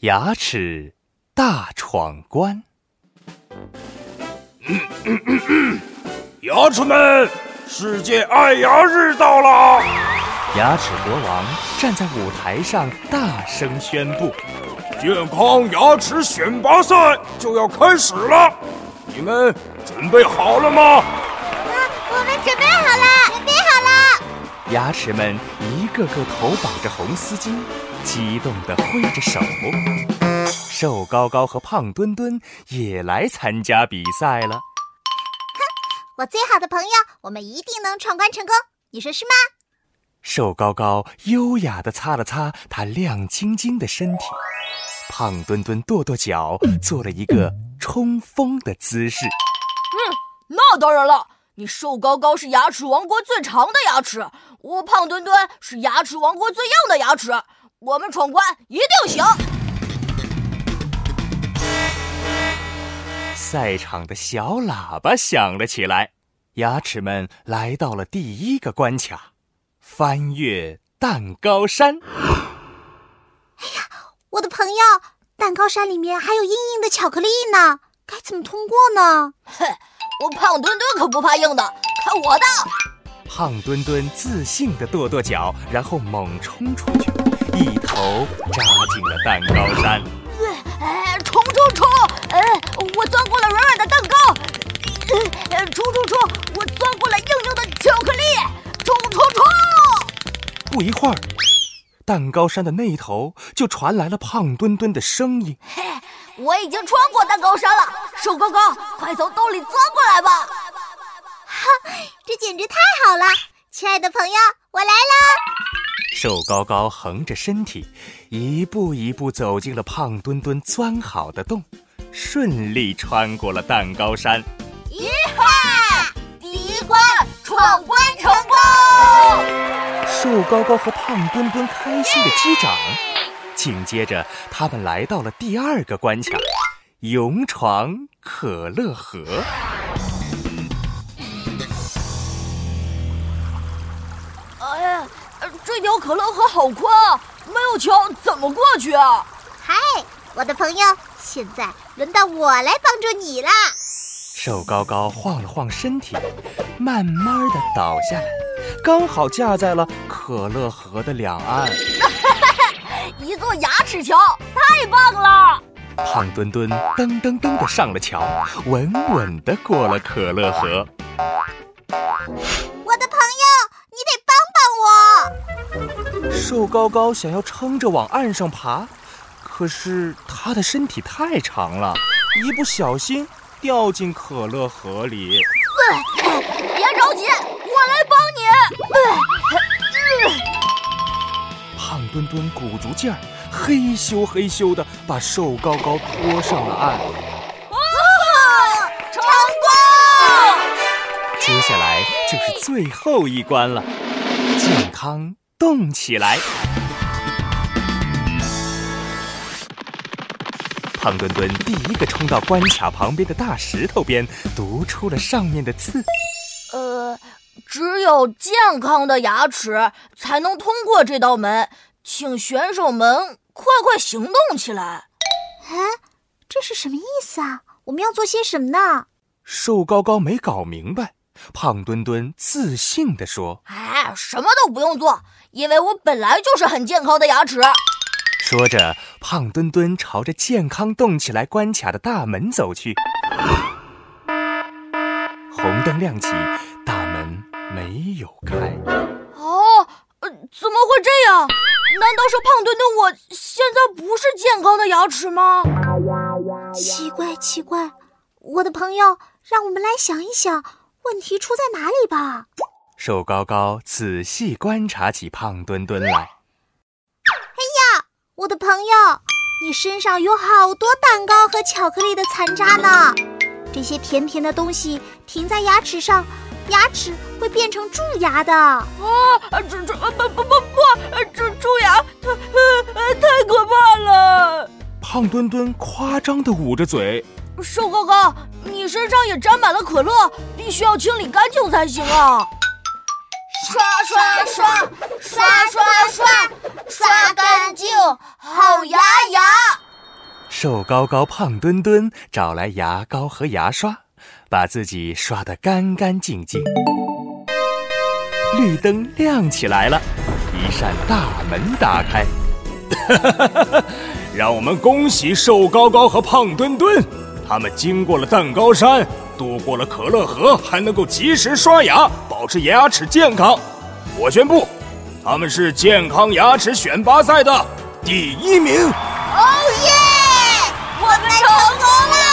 牙齿大闯关。牙齿们，世界爱牙日到了！牙齿国王站在舞台上，大声宣布：“健康牙齿选拔赛就要开始了，你们准备好了吗？”“啊，我们准备好了，准备好了！”牙齿们一个个头绑着红丝巾，激动地挥着手。瘦高高和胖墩墩也来参加比赛了。哼，我最好的朋友，我们一定能闯关成功，你说是吗？瘦高高优雅地擦了擦他亮晶晶的身体，胖墩墩跺跺脚，做了一个冲锋的姿势。嗯，那当然了，你瘦高高是牙齿王国最长的牙齿，我胖墩墩是牙齿王国最硬的牙齿，我们闯关一定行。赛场的小喇叭响了起来，牙齿们来到了第一个关卡。翻越蛋糕山！哎呀，我的朋友，蛋糕山里面还有硬硬的巧克力呢，该怎么通过呢？哼，我胖墩墩可不怕硬的，看我的！胖墩墩自信的跺跺脚，然后猛冲出去，一头扎进了蛋糕山。哎，冲冲冲！哎，我钻过了软软的蛋糕。哎，冲冲冲！我钻过了硬硬的巧克力。冲冲冲！不一会儿，蛋糕山的那一头就传来了胖墩墩的声音：“嘿，我已经穿过蛋糕山了，瘦高高，快从洞里钻过来吧！”哈，这简直太好了！亲爱的朋友，我来啦！瘦高高横着身体，一步一步走进了胖墩墩钻好的洞，顺利穿过了蛋糕山。一哈，第一关闯关成功！瘦高高和胖墩墩开心的击掌，紧接着他们来到了第二个关卡——勇闯可乐河。这条可乐河好宽啊，没有桥怎么过去啊？嗨，我的朋友，现在轮到我来帮助你啦！瘦高高晃了晃身体，慢慢的倒下来。刚好架在了可乐河的两岸，一座牙齿桥，太棒了！胖墩墩噔噔噔的上了桥，稳稳的过了可乐河。瘦高高想要撑着往岸上爬，可是他的身体太长了，一不小心掉进可乐河里。别着急。我来帮你。胖墩墩鼓足劲儿，嘿咻嘿咻的把瘦高高拖上了岸。成功！接下来就是最后一关了，健康动起来。胖墩墩第一个冲到关卡旁边的大石头边，读出了上面的字。呃。只有健康的牙齿才能通过这道门，请选手们快快行动起来！哎，这是什么意思啊？我们要做些什么呢？瘦高高没搞明白，胖墩墩自信地说：“哎，什么都不用做，因为我本来就是很健康的牙齿。”说着，胖墩墩朝着健康动起来关卡的大门走去。红灯亮起，大门。没有开哦，呃怎么会这样？难道是胖墩墩我现在不是健康的牙齿吗？奇怪奇怪，我的朋友，让我们来想一想，问题出在哪里吧。瘦高高仔细观察起胖墩墩来。哎呀，我的朋友，你身上有好多蛋糕和巧克力的残渣呢，这些甜甜的东西停在牙齿上。牙齿会变成蛀牙的啊！蛀蛀不不不不，蛀蛀牙太太可怕了！胖墩墩夸张的捂着嘴。瘦高高，你身上也沾满了可乐，必须要清理干净才行啊！刷刷刷刷刷刷，刷干净好牙牙！瘦高高、胖墩墩找来牙膏和牙刷，把自己刷得干干净净。绿灯亮起来了，一扇大门打开。让我们恭喜瘦高高和胖墩墩，他们经过了蛋糕山，渡过了可乐河，还能够及时刷牙，保持牙齿健康。我宣布，他们是健康牙齿选拔赛的第一名。哦耶！我们成功了！